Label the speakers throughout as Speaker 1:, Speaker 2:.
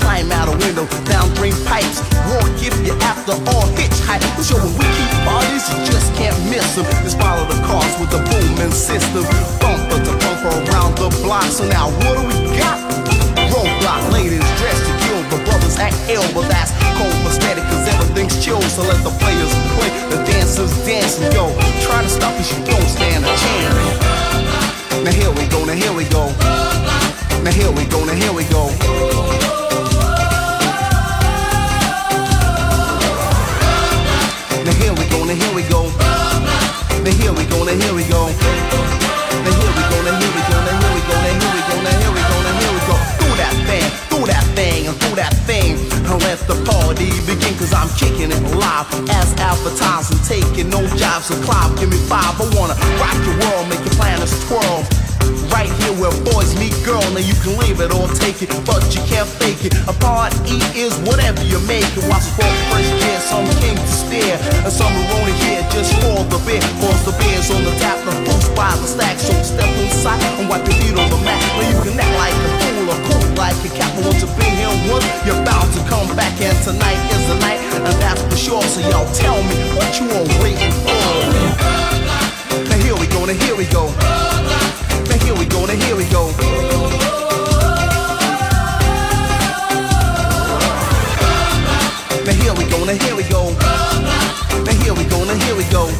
Speaker 1: Climb out a window, down green pipes. Walk if you after all hitchhike. We keep parties, you just can't miss them. Just follow the cars with the booming system. Bumper to bumper around the block. So now what do we got? Roadblock ladies dressed to kill. The brothers act ill, but that's cold prosthetic cause everything's chill. So let the players play, the dancers dance and go. Try to stop us, you don't stand a chance. Now here we go, now here we go. Now here we go, now here we go. Here we go, now here we go. Now here we go, now here we go, now here we go, now here we go, now here we go, now here we go. Do that thing, do that thing, and do that thing. And let the party begin, cause I'm kicking it live. As advertising, taking no jobs, so climb, give me five. I wanna rock your world, make your planets twirl. Right here where boys meet girl, now you can leave it or take it, but you can't fake it. A party is whatever you make it. Watch for fresh gear, some king to stare, and some are only here just for the beer. Cause the beer's on the tap, the food's by the stack. So step inside and wipe your feet on the mat. Where you can act like a fool or cool like a cat. But once you've been here once, you're bound to come back. And tonight is the night, and that's for sure. So y'all tell me what you all waiting for. Now here we go, now here we go. Now here we go, now here we go. Now here we go, now here we go. Now here we go, now here we go.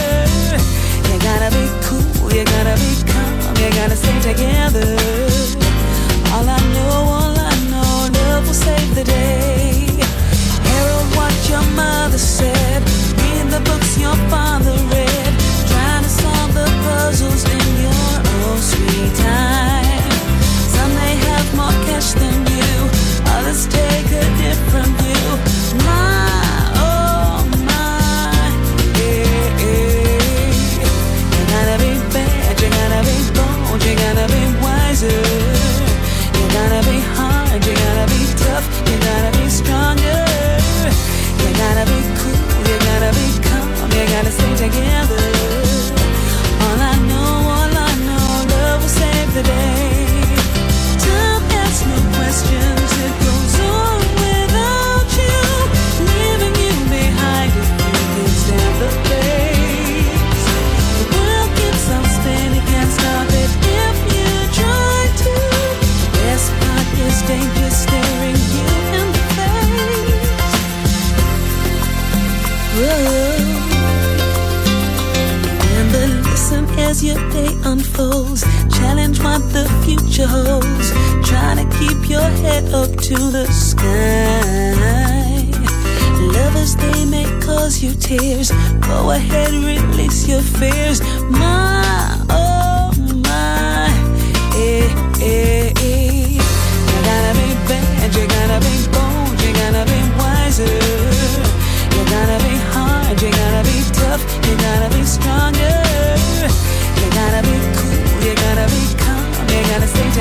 Speaker 2: You gotta be calm, you gotta stay together. All I know, all I know, love will save the day. Herald what your mother said, read the books your father read, trying to solve the puzzles in your own sweet time. Some may have more cash than you, others take a different view. My, together. All I know, all I know, love will save the day. Day. Challenge what the future holds. Try to keep your head up to the sky. Lovers, they may cause you tears. Go ahead, release your fears. My, oh my, eh, eh, eh. You gotta be bad, you gotta be bold,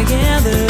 Speaker 2: together.